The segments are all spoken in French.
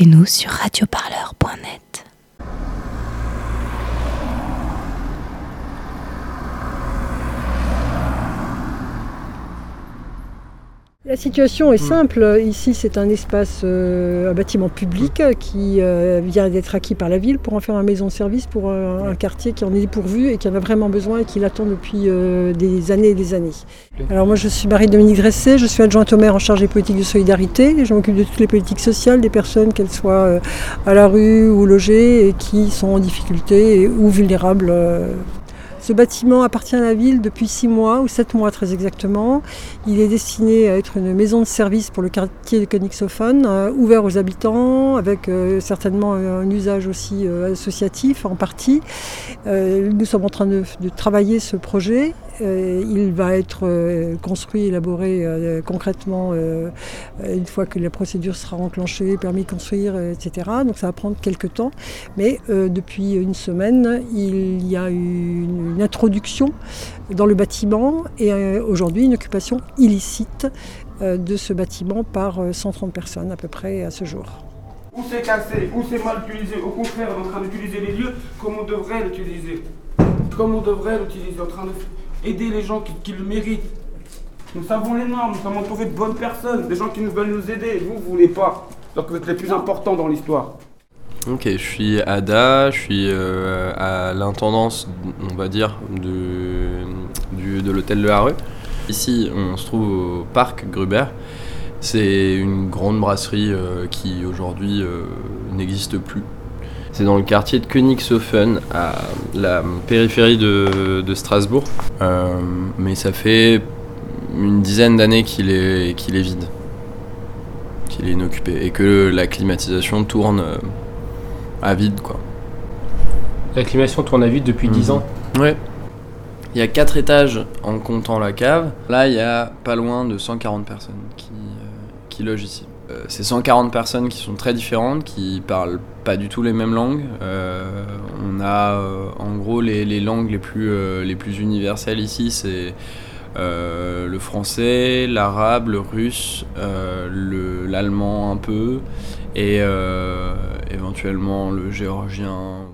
Écoutez-nous sur radioparleur.net. La situation est simple. Ici, c'est un espace, euh, un bâtiment public qui euh, vient d'être acquis par la ville pour en faire une maison de service pour un, un quartier qui en est dépourvu et qui en a vraiment besoin et qui l'attend depuis euh, des années et des années. Alors moi, je suis Marie-Dominique Dressé, je suis adjointe au maire en charge des politiques de solidarité. Je m'occupe de toutes les politiques sociales des personnes, qu'elles soient euh, à la rue ou logées et qui sont en difficulté et- ou vulnérables. Ce bâtiment appartient à la ville depuis six mois, ou sept mois très exactement. Il est destiné à être une maison de service pour le quartier de Königshofen, euh, ouvert aux habitants, avec euh, certainement un usage aussi euh, associatif en partie. Nous sommes en train de travailler ce projet. Euh, il va être euh, construit, élaboré euh, concrètement une fois que la procédure sera enclenchée, permis de construire, etc. Donc ça va prendre quelques temps. Mais depuis une semaine, il y a eu une, une introduction dans le bâtiment et aujourd'hui une occupation illicite de ce bâtiment par euh, 130 personnes à peu près à ce jour. Où c'est cassé, où c'est mal utilisé? Au contraire, on est en train d'utiliser les lieux comme on devrait l'utiliser. Comme on devrait l'utiliser, en train d'aider les gens qui, le méritent. Nous savons les normes, nous sommes entourés de bonnes personnes, des gens qui nous veulent nous aider. Vous, vous voulez pas. Que vous êtes les plus importants dans l'histoire. Ok, je suis Ada, je suis euh, à l'intendance, on va dire, de, de l'hôtel Le Hareux. Ici, on se trouve au parc Gruber. C'est une grande brasserie euh, qui aujourd'hui euh, n'existe plus. C'est dans le quartier de Königshofen, à la périphérie de, de Strasbourg. Euh, mais ça fait une dizaine d'années qu'il est, qu'il est vide, qu'il est inoccupé, et que la climatisation tourne euh, à vide quoi. La climatisation tourne à vide depuis 10 Mhm. ans. Ouais. Il y a 4 étages en comptant la cave. Là, il y a pas loin de 140 personnes qui, euh, qui logent ici. Euh, c'est 140 personnes qui sont très différentes, qui parlent pas du tout les mêmes langues. Euh, on a euh, en gros les, les langues les plus, les plus universelles ici, c'est le français, l'arabe, le russe, le- l'allemand un peu, et éventuellement le géorgien.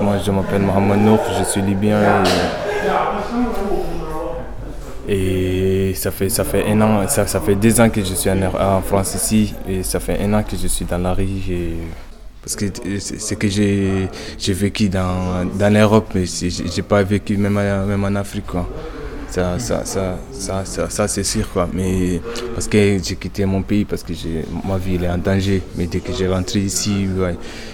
Moi, je m'appelle Mohamed Nour, je suis libyen et, ça, fait, ça fait un an, ça, ça fait deux ans que je suis en, France ici et ça fait un an que je suis dans la rue. parce que c'est ce que j'ai vécu dans, dans l'Europe, mais j'ai j'ai pas vécu même, même en Afrique. Ça, ça, ça, ça, ça, c'est sûr. Quoi. Mais parce que j'ai quitté mon pays, parce que ma vie elle est en danger. Mais dès que j'ai rentré ici,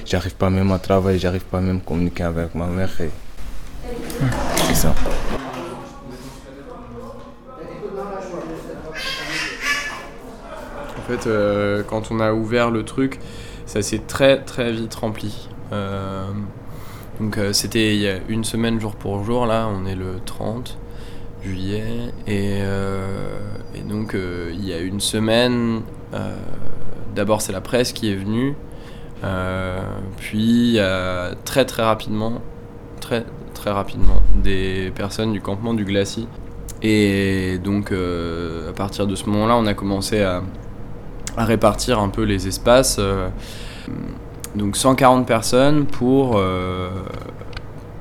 j'arrive pas même à travailler, j'arrive pas même à communiquer avec ma mère. C'est ça. En fait, euh, quand on a ouvert le truc, ça s'est très très vite rempli. Euh, donc euh, c'était il y a une semaine jour pour jour, là on est le 30 juillet, et, euh, donc euh, il y a une semaine, euh, d'abord c'est la presse qui est venue, puis très très rapidement, très très rapidement, des personnes du campement du Glacis. Et donc à partir de ce moment-là, on a commencé à, répartir un peu les espaces. donc 140 personnes pour,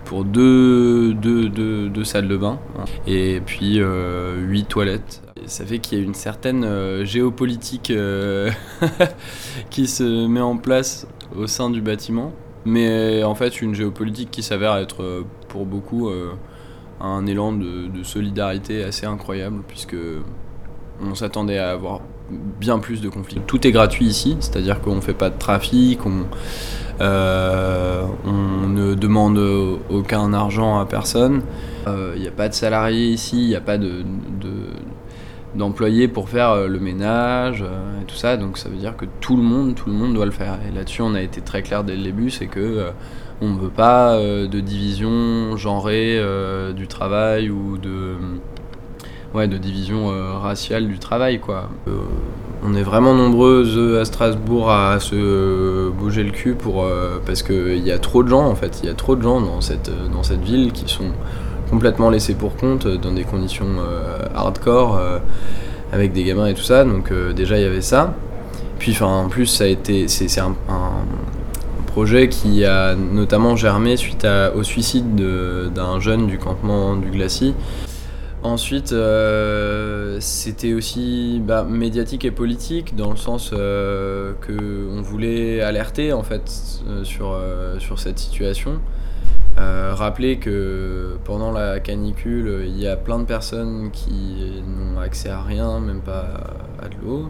pour deux, deux, deux- salles de bain hein, et puis euh, 8 toilettes. Et ça fait qu'il y a une certaine euh, géopolitique euh, qui se met en place au sein du bâtiment. Mais en fait, une géopolitique qui s'avère être pour beaucoup un élan de, solidarité assez incroyable puisque on s'attendait à avoir bien plus de conflits. Tout est gratuit ici, c'est-à-dire qu'on ne fait pas de trafic, on, on ne demande aucun argent à personne. Il n'y a pas de salariés ici, il n'y a pas de, de- d'employés pour faire euh, le ménage euh, et tout ça, donc ça veut dire que tout le monde, tout le monde doit le faire. Et là-dessus, on a été très clair dès le début, c'est que euh, on ne veut pas euh, de division genrée euh, du travail ou de ouais, de division raciale du travail. Quoi. on est vraiment nombreuses à Strasbourg à se bouger le cul pour, parce qu'il y a trop de gens en fait, il y a trop de gens dans cette, dans cette ville qui sont complètement laissés pour compte dans des conditions hardcore avec des gamins et tout ça. Donc déjà il y avait ça. Puis en plus ça a été c'est un, projet qui a notamment germé suite au suicide d'un jeune du campement du Glacis. Ensuite, euh, c'était aussi bah, médiatique et politique dans le sens euh, qu'on voulait alerter en fait euh, sur, sur cette situation. rappeler que pendant la canicule, il y a plein de personnes qui n'ont accès à rien, même pas à de l'eau.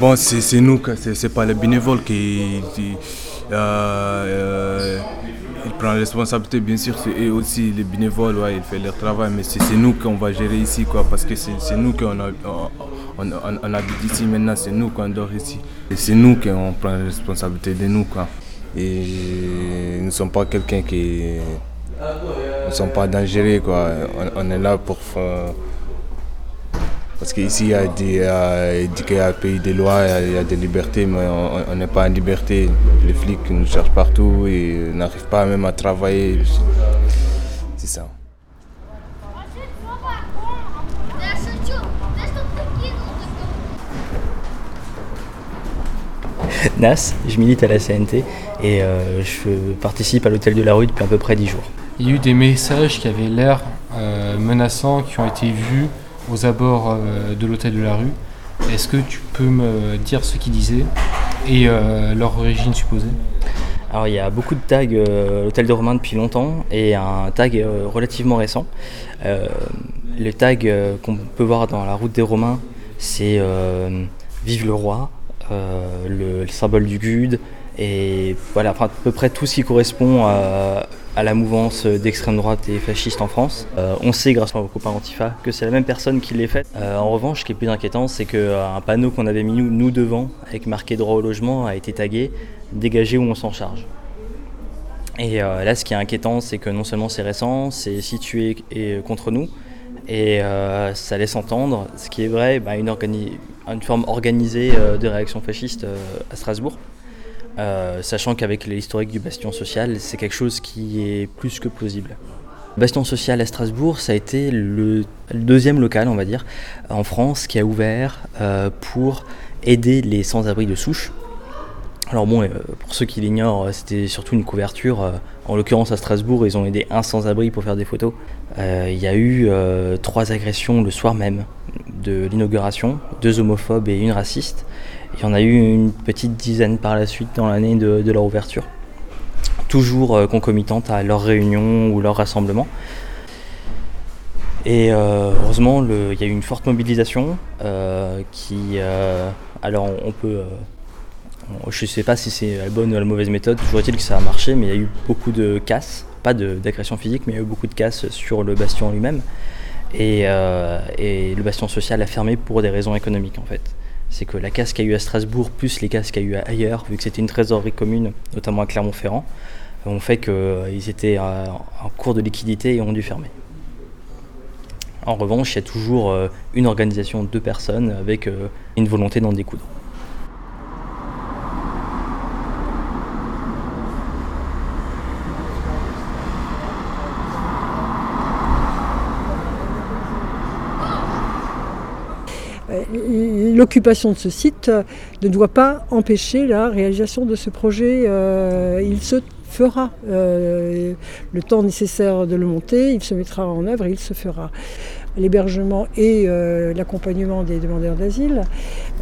Bon, c'est nous, c'est pas les bénévoles qui. Euh, euh, ils prennent la responsabilité, bien sûr, c'est aussi les bénévoles, ils font leur travail, mais c'est nous qu'on va gérer ici, quoi, parce que c'est nous qu'on on, on, habite ici maintenant, c'est nous qu'on dort ici. C'est nous qui prend la responsabilité de nous, quoi. Et nous ne sommes pas quelqu'un qui. Nous ne sommes pas dangereux, quoi. On, est là pour. Parce qu'ici, il y a des, un pays des lois, il y a des libertés, mais on n'est pas en liberté. Les flics nous cherchent partout et n'arrivent pas même à travailler. C'est ça. Nas, je milite à la CNT et euh, je participe à l'hôtel de la rue depuis à peu près 10 jours. Il y a eu des messages qui avaient l'air euh, menaçants, qui ont été vus aux abords euh, de l'hôtel de la rue. Est-ce que tu peux me dire ce qu'ils disaient et euh, leur origine supposée? Alors il y a beaucoup de tags euh, à l'hôtel de Romain depuis longtemps et un tag relativement récent. le tag qu'on peut voir dans la route des Romains, c'est Vive le roi, le, symbole du GUD et voilà, à peu près tout ce qui correspond à, à la mouvance d'extrême droite et fasciste en France. Euh, on sait grâce aux copains Antifa que c'est la même personne qui les fait. Euh, en revanche, ce qui est plus inquiétant, c'est qu'un euh, panneau qu'on avait mis nous, devant, avec marqué droit au logement, a été tagué dégagé où on s'en charge. Et là, ce qui est inquiétant, c'est que non seulement c'est récent, c'est situé et, contre nous, et ça laisse entendre, ce qui est vrai, bah, une, forme organisée de réaction fasciste à Strasbourg. Euh, sachant qu'avec l'historique du bastion social, c'est quelque chose qui est plus que plausible. Le bastion social à Strasbourg, ça a été le, deuxième local, on va dire, en France qui a ouvert euh, pour aider les sans-abri de souche. Alors bon, euh, pour ceux qui l'ignorent, c'était surtout une couverture. En l'occurrence à Strasbourg, ils ont aidé un sans-abri pour faire des photos. Il y a eu trois agressions le soir même l'inauguration, deux homophobes et une raciste. Il y en a eu une petite dizaine par la suite dans l'année de, leur ouverture. Toujours euh, concomitante à leur réunion ou leur rassemblement. Et euh, heureusement, il y a eu une forte mobilisation euh, qui. alors, on peut. je ne sais pas si c'est la bonne ou la mauvaise méthode, toujours est-il que ça a marché, mais il y a eu beaucoup de casses, pas d'agression physique, mais il y a eu beaucoup de casses sur le bastion lui-même. Et, et, le bastion social a fermé pour des raisons économiques en fait c'est que la casse qu'il y a eu à Strasbourg, plus les casses qu'il y a eu ailleurs, vu que c'était une trésorerie commune, notamment à Clermont-Ferrand, ont fait qu'ils euh, étaient en cours de liquidité et ont dû fermer. En revanche, il y a toujours euh, une organisation de personnes avec euh, une volonté d'en découdre. L'occupation de ce site ne doit pas empêcher la réalisation de ce projet. Euh, il se fera euh, le temps nécessaire de le monter, il se mettra en œuvre et il se fera l'hébergement et euh, l'accompagnement des demandeurs d'asile.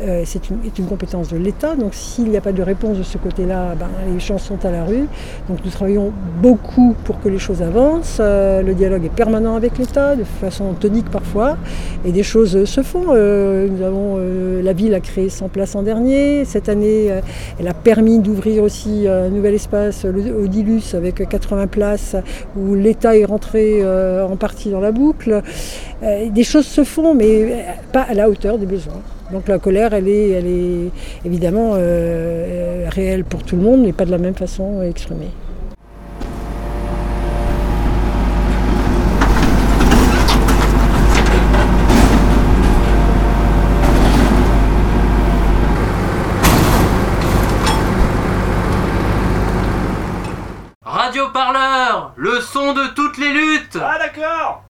Euh, c'est une, compétence de l'État, donc s'il n'y a pas de réponse de ce côté-là, ben, les gens sont à la rue. Donc nous travaillons beaucoup pour que les choses avancent. Euh, le dialogue est permanent avec l'État, de façon tonique parfois, et des choses se font. la ville a créé 100 places en dernier. Cette année, elle a permis d'ouvrir aussi un nouvel espace, le Odilus, avec 80 places, où l'État est rentré en partie dans la boucle. Euh, des choses se font, mais euh, pas à la hauteur des besoins. Donc la colère, elle est, elle est évidemment euh, réelle pour tout le monde, mais pas de la même façon exprimée. Radio Parleur, le son de toutes les luttes Ah d'accord